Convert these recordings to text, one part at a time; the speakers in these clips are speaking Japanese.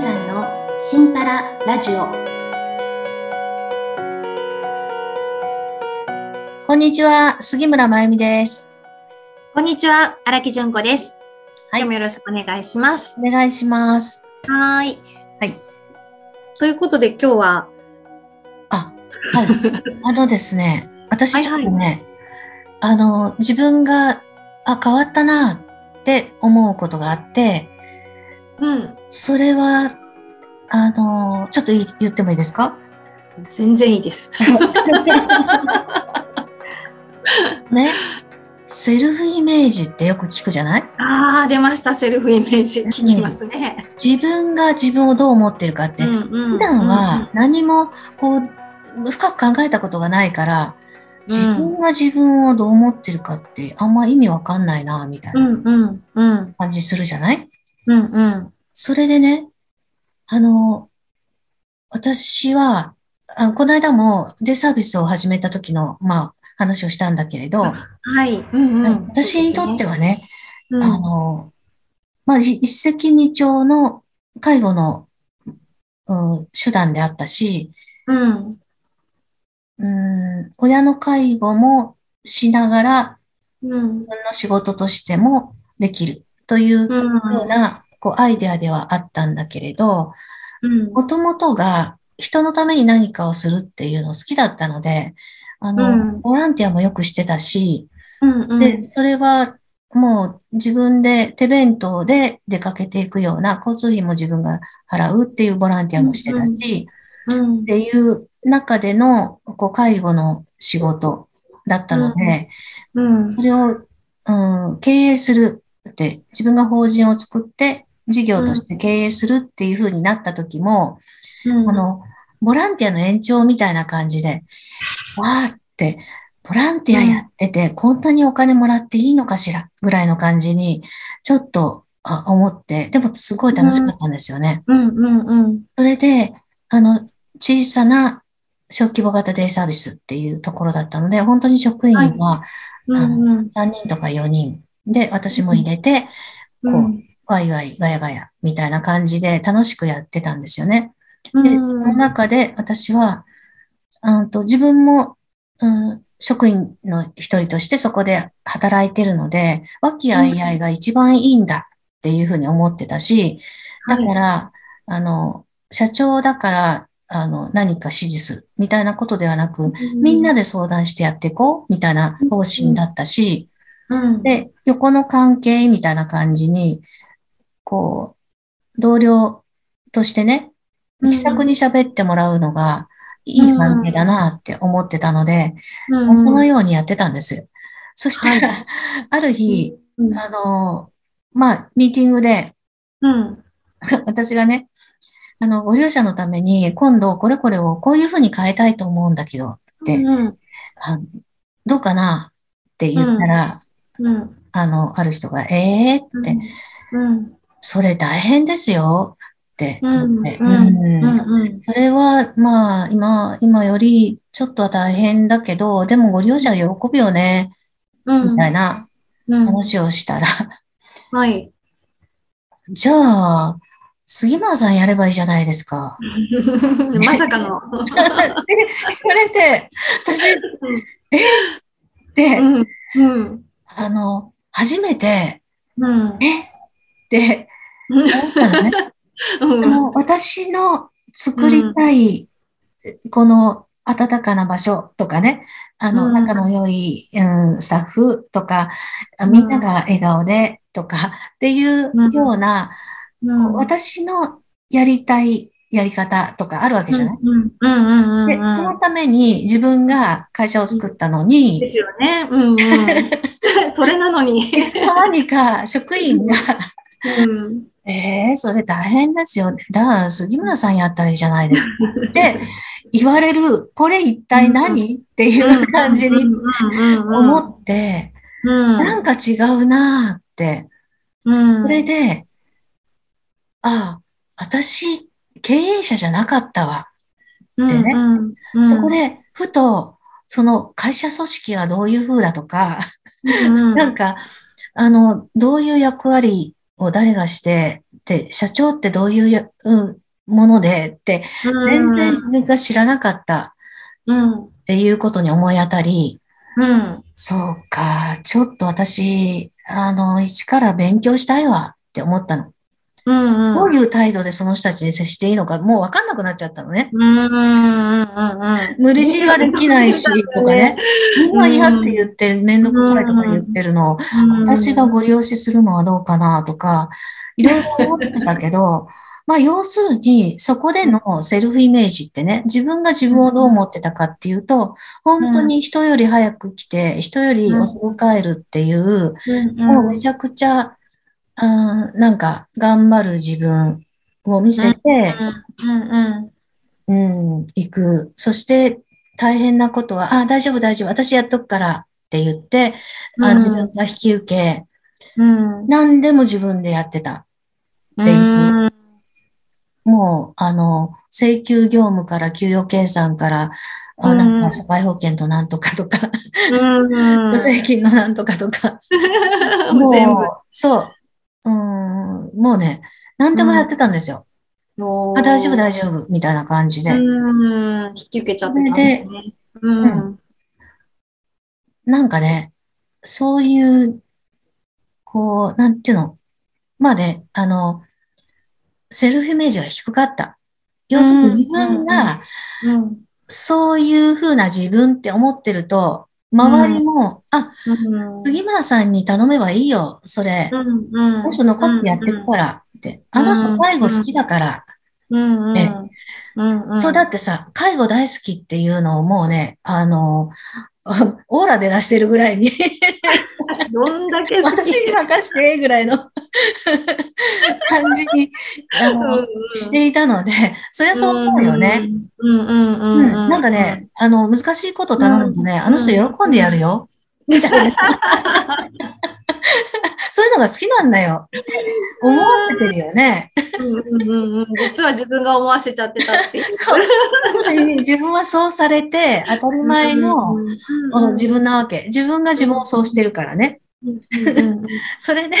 さんのシンパララジオ。こんにちは、杉村真由美です。こんにちは荒木純子です、はい。今日もよろしくお願いします。お願いします。はーい。はい。ということで今日は？あ、はい。あのですね、私はいちょっとね、あの、自分が、あ、変わったなって思うことがあって、うん。それは、あの、ちょっとい言ってもいいですか？全然いいです。ね？セルフイメージってよく聞くじゃない？あー出ました。セルフイメージ。聞きますね、自分が自分をどう思ってるかって、うんうん。普段は何もこう深く考えたことがないから、自分が自分をどう思ってるかってあんま意味わかんないな、みたいうんな感じするじゃない？うんうん。それでね、あの、私は、あこの間もデイサービスを始めた時の、まあ、話をしたんだけれど、はい、うんうん、私にとっては、はね、うん。あの、まあ、じ一石二鳥の介護の、うん、手段であったし、うん。うん、親の介護もしながら、うん。自分の仕事としてもできるといううん。ような、こう、アイデアではあったんだけれど、うん。もともとが人のために何かをするっていうの好きだったので、あの、うん。ボランティアもよくしてたし、うんうん。で、それはもう自分で手弁当で出かけていくような交通費も自分が払うっていうボランティアもしてたし、うんっていう中でのこう介護の仕事だったので、うん。それを、うん、経営するって、自分が法人を作って事業として経営するっていう風になった時も、うん。あの、ボランティアの延長みたいな感じで、わーって、ボランティアやってて、こんなにお金もらっていいのかしらぐらいの感じに、ちょっとあ思って、でもすごい楽しかったんですよね。うんうんうん。それで、あの、小さな小規模型デイサービスっていうところだったので、本当に職員はうんうん。3人とか4人で、私も入れて、こう、ワイワイガヤガヤみたいな感じで楽しくやってたんですよね。で、その中で私は、うんと自分も、うん、職員の一人としてそこで働いてるので、和気あいあいが一番いいんだっていうふうに思ってたし、だから、あの、社長だから、あの、何か指示するみたいなことではなく、みんなで相談してやっていこうみたいな方針だったし、うん。で、横の関係みたいな感じに、こう、同僚としてね、気さくに喋ってもらうのがいい関係だなって思ってたので、うんそのようにやってたんですよ。そしたら、は ある日、うんあの、まあ、ミーティングで、うん。私がね、あの、ご利用者のために、今度これこれをこういうふうに変えたいと思うんだけど、ってうん。あどうかなって言ったら、うん。あの、ある人が、ええー、って、うん。それ大変ですよ。って言って、それは、まあ、今、今よりちょっとは大変だけど、でもご利用者が喜ぶよね、うんみたいなうん。話をしたら、はい。じゃあ、杉村さんやればいいじゃないですか。まさかの。って言われて、私、え？って、うん。うんあの、初めて、うん。え？って思ったのね。あの私の作りたい、この暖かな場所とかね、あの、うん。仲の良い、うん、スタッフとか、あみんなが笑顔でとかっていうような、こう私のやりたいやり方とかあるわけじゃない、うんうんうんうんで、そのために自分が会社を作ったのに、ですよね。うんうん。それなのに。何か職員が、うんえー、それ大変ですよ。だから杉村さんやったらいいじゃないですかって言われる、これ一体何？っていう感じに思って、うんなんか違うなーって。うんそれで、ああ、私、経営者じゃなかったわ。ってねうんうんそこで、ふと、その会社組織がどういう風だとか、うんなんか、あの、どういう役割を誰がして、で、社長ってどういうやうんものでって、全然自分が知らなかったうん。っていうことに思い当たり、うん。そうか、ちょっと私、あの、一から勉強したいわって思ったの。うん。どういう態度でその人たちに接していいのか、もうわかんなくなっちゃったのね。うん。うん。うん。無理強いはできないし、とかね。みんな嫌って言って、めんどくさいとか言ってるのを、私がご利用しするのはどうかなとか、いろいろ思ってたけど、まあ要するに、そこでのセルフイメージってね、自分が自分をどう思ってたかっていうと、本当に人より早く来て、人より遅く帰るっていう、もうめちゃくちゃ、うん、なんか頑張る自分を見せて、うん。うん、行く。そして大変なことは、あ、大丈夫大丈夫、私やっとくからって言って、あうん自分が引き受け、うん。何でも自分でやってた。っていうもう、あの、請求業務から給与計算から、あうんなんか社会保険となんとかとか、うん。助成金のなんとかとか、もうそう、うん、もうね、何でもやってたんですよ。あ、大丈夫大丈夫、みたいな感じで。うん。引き受けちゃってたんですね。うん。なんかね、そういう、こう、なんていうの？まあね、あの、セルフイメージが低かった。要するに自分が、うん。そういうふうな自分って思ってると、周りも、あ、うん。杉村さんに頼めばいいよ、それ。うん。うん。私残ってやってくからって。あの人介護好きだから。うん。うん。ねうん。そうだってさ、介護大好きっていうのをもうね、あの、オーラで出してるぐらいに どんだけ好私きに任して、ぐらいの 感じに、あの、していたので、そりゃそう思うよね。。うんうんうんううん。ん。なんかね、あの、難しいこと頼むとね、あの人喜んでやるよ。みたいな。そういうのが好きなんだよ。って思わせてるよね。うんうんうんうん。実は自分が思わせちゃってたっていう。そう。自分はそうされて、当たり前の、自分なわけ。自分が自分をそうしてるからね。それで、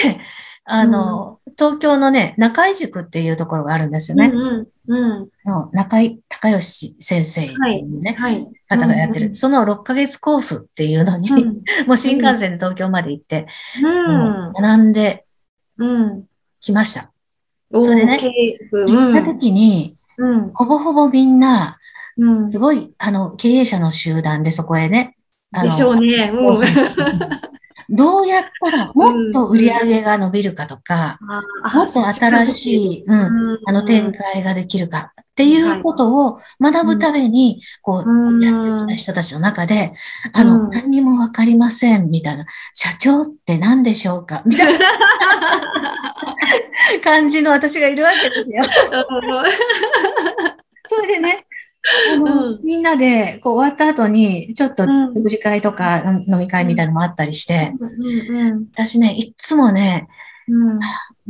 あの、東京のね、中井塾っていうところがあるんですよね。うんうんうん。の中井隆義先生っていうね、はい。方がやってる。その6ヶ月コースっていうのに、うん もう新幹線で東京まで行って、うん。学んでうん。きました。おそれねー経営行った時に、うん。ほぼほぼみんな、うん。すごい、あの、経営者の集団でそこへね、あのでしょうね。うん どうやったらもっと売り上げが伸びるかとか、あもっと新しい、うん、あの展開ができるかっていうことを学ぶために、こう、やってきた人たちの中で、あの、うん何にもわかりません、みたいな。社長って何でしょうか？みたいな。感じの私がいるわけですよ。それでね、うん。みんなでこう終わった後に、ちょっとうん。食事会とか飲み会みたいなのもあったりして、うんうん私ね、いっつもね、うん。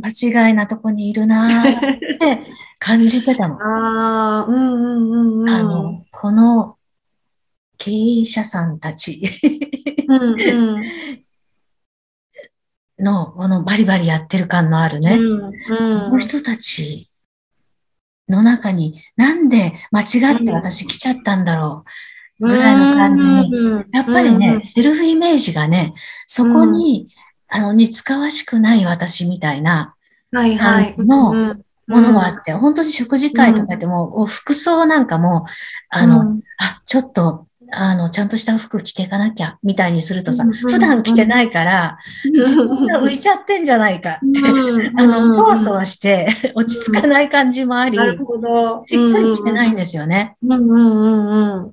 間違いなとこにいるなーって感じてたの。あの、この経営者さんたち。うんうん。の、このバリバリやってる感のあるね、うんこうん。の人たちの中に、なんで間違って私来ちゃったんだろう、ぐらいの感じに。うんやっぱりね、セルフイメージがね、そこに、あの、似つかわしくない私みたいなはいはい。のうんものがあって、本当に食事会とかでも、服装なんかも、あの、うん。あ、ちょっと、あの、ちゃんとした服着ていかなきゃ、みたいにするとさ、うん普段着てないから、浮いちゃってんじゃないかって、うんあの、そわそわして落ち着かない感じもあり。しっかりしてないんですよね。うんうんうんうん。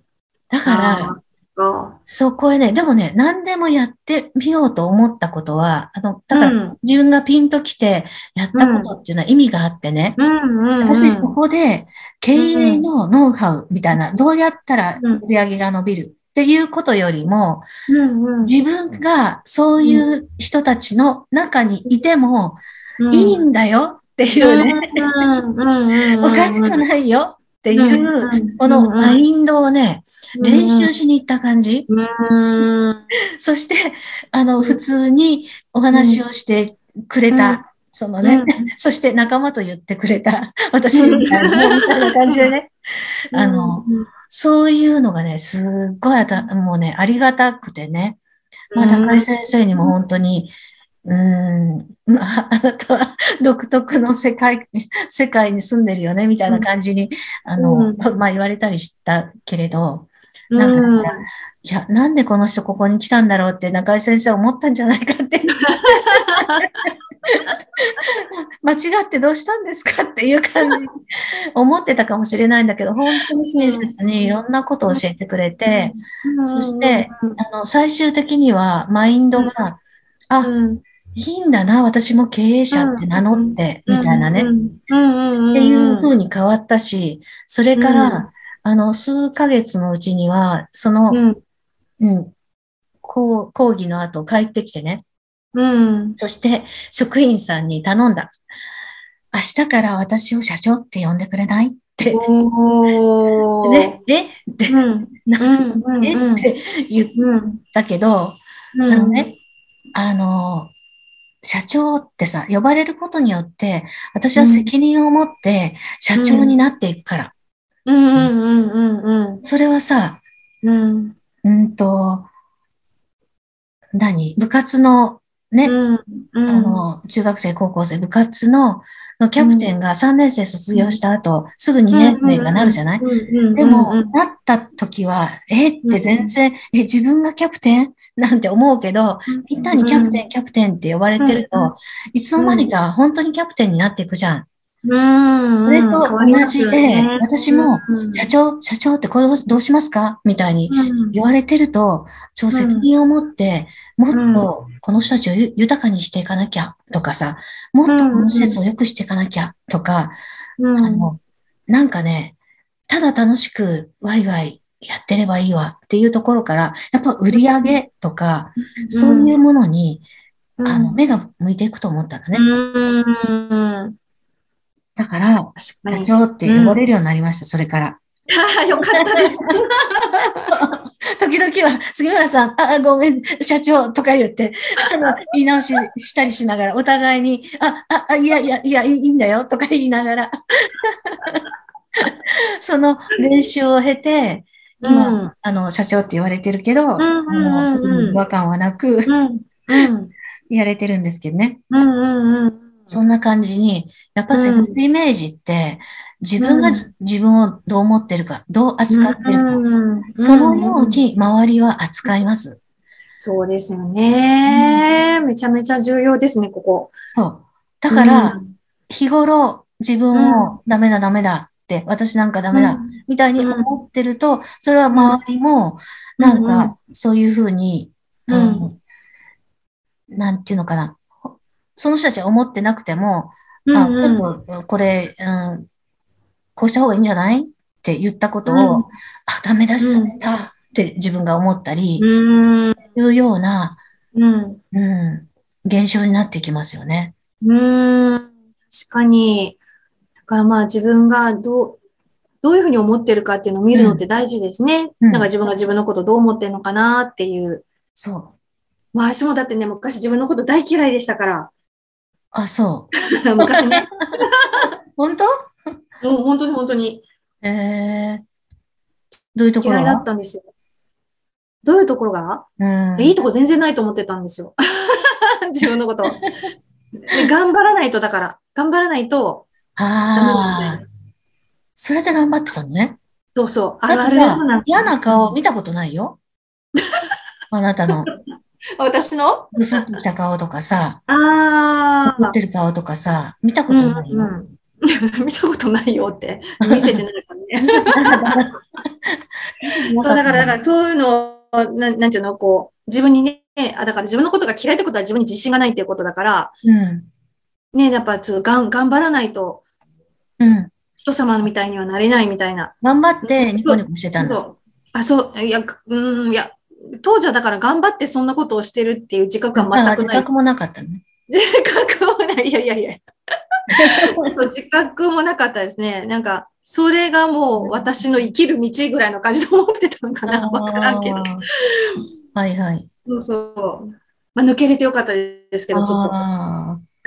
だから、あそこへね、でもね、何でもやってみようと思ったことは、あの、ーだからうん。自分がピンときてやったことっていうのは意味があってね、うんうんうん。私そこで経営のノウハウみたいな、どうやったらうん。売り上げが伸びるっていうことよりも、うんうん。自分がそういう人たちの中にいてもうん。いいんだよっていうね、おかしくないよっていうこのマインドをね、練習しに行った感じ。うん。そして、あの、普通にお話をしてくれうん。た、そのね、うん。そして仲間と言ってくれた 私みたいな、みたいな感じでね、あの、そういうのがね、すっごいあた、もうね、ありがたくてね、まあ、高井先生にも本当に、うーん、まあ、あなたは独特の世界、世界に住んでるよね、みたいな感じに、あの、まあ言われたりしたけれど、なん。かだから、いや、なんでこの人ここに来たんだろうって中井先生は思ったんじゃないかって。間違ってどうしたんですかっていう感じ、思ってたかもしれないんだけど、本当に親切にいろんなことを教えてくれて、そして、あの、最終的にはマインドが、あ、いいんだな、私も経営者って名乗って、みたいなね、っていう風に変わったし、それから、あの、数ヶ月のうちには、その、うん、こう、講義の後帰ってきてね、うん。そして職員さんに頼んだ。明日から私を社長って呼んでくれないって。ね、え？って、うん。な うん。うん。えって言っうん。たけど、あのね、あの、社長ってさ、呼ばれることによって、私は責任を持って社長になっていくから。うんうんうんうんうん。それはさ、うん。うんと、何？部活のね、うん。あの、中学生、高校生、部活の、のキャプテンが3年生卒業した後、すぐ2年生がなるじゃない？でも、なった時は、え？って全然、え、自分がキャプテン？なんて思うけど、みんなにキャプテン、キャプテンって呼ばれてると、いつの間にか本当にキャプテンになっていくじゃん。うん。それと同じで、私も、社長、社長ってこれどうしますか？みたいに言われてると、超責任を持って、もっとこの人たちを豊かにしていかなきゃとかさ、もっとこの施設を良くしていかなきゃとか、あの、なんかね、ただ楽しくワイワイやってればいいわっていうところから、やっぱ売り上げとか、そういうものに、あの、目が向いていくと思ったのね。だから、社長って呼ばれるようになりました、それから。よかったです。時々は、杉村さん、あ、ごめん、社長とか言って、あの、言い直ししたりしながら、お互いに、あ、あ、いやいや、いや、いいんだよ、とか言いながら、その練習を経て、今、うん、あの、社長って言われてるけど、あの、違和感はなく、やれてるんですけどね。そんな感じに、やっぱセルフイメージって、自分が自分をどう思ってるか、どう扱ってるか、そのように周りは扱います。そうですよね。めちゃめちゃ重要ですね、ここ。そう。だから、日頃自分をダメだダメだって、私なんかダメだ、みたいに思ってると、それは周りも、なんか、そういうふうに、うん、なんていうのかな。その人たちは思ってなくても、あ、ちょっと、これ、うん、こうした方がいいんじゃない？って言ったことを、うん、あ、ダメ出しされたって自分が思ったり、うん、いうような、うん、うん、現象になってきますよね。うん、確かに。だからまあ自分がどう、どういうふうに思ってるかっていうのを見るのって大事ですね。うん、なんか自分が自分のことどう思ってるのかなっていう。そう。まあ私もだってね、昔自分のこと大嫌いでしたから。あ、そう。昔ね。本当？も う本当に本当に。ええー、どういうところ嫌いだったんですよ。どういうところが、うん、いいとこ全然ないと思ってたんですよ。自分のこと。で頑張らないと、だから、頑張らないと、ああ。それで頑張ってたのね？そうそう。あるある嫌な顔見たことないよ？あなたの。私の？ぐすっとした顔とかさ、ああ。怒ってる顔とかさ、見たことないよ。うんうん、見たことないよって、見せてないからね。そう、だから、だからそういうのを、ななんていうの、こう、自分にね、あ、だから自分のことが嫌いってことは自分に自信がないっていうことだから、うん、ね、やっぱちょっとがん頑張らないと、うん。人様みたいにはなれないみたいな。頑張ってニコニコしてたんだ。そう。あ、そう、いや、うん、いや、当時はだから頑張ってそんなことをしてるっていう自覚は全くない。自覚もなかったね。自覚もない。いやいやいや。そう自覚もなかったですね。なんか、それがもう私の生きる道ぐらいの感じで思ってたのかな。わからんけど。はいはい。そうそう。まあ、抜けれてよかったですけど、ちょっと。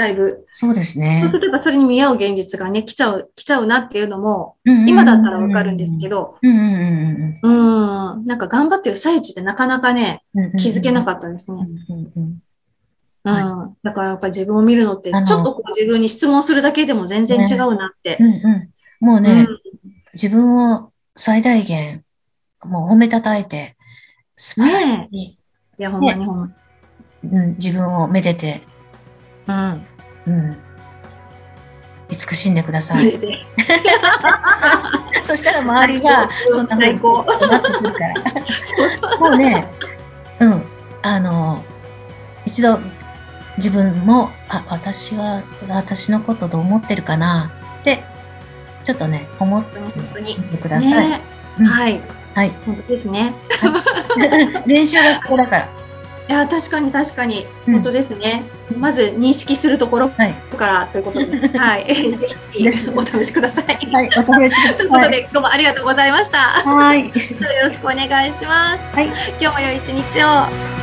だいぶ。そうですね。例えばそれに見合う現実がね、来ちゃう、来ちゃうなっていうのも、今だったらわかるんですけど、うんうんうんうん。なんか頑張ってる最中ってなかなかね、気づけなかったですね。うん。だからやっぱ自分を見るのって、ちょっとこう自分に質問するだけでも全然違うなって。うんうん、もうね、自分を最大限、もう褒めたたえて、素晴らしい。いや、ほんまにほんまに。うん、自分をめでて、うん。うん。慈しんでください。そしたら周りが そんなふうになってくるから。もうね、うん、あの、一度自分も、あ、私は、私のことどう思ってるかな？って、ちょっとね、思ってみてください。ねうん、はい。はい。本当ですね。練習がここだから。いや、確かに確かに、本当ですね。うん、まず認識するところからということで、はい。お試しください。はい、お試しください。ということで、今日もありがとうございました。はい。よろしくお願いします。はい。今日も良い一日を。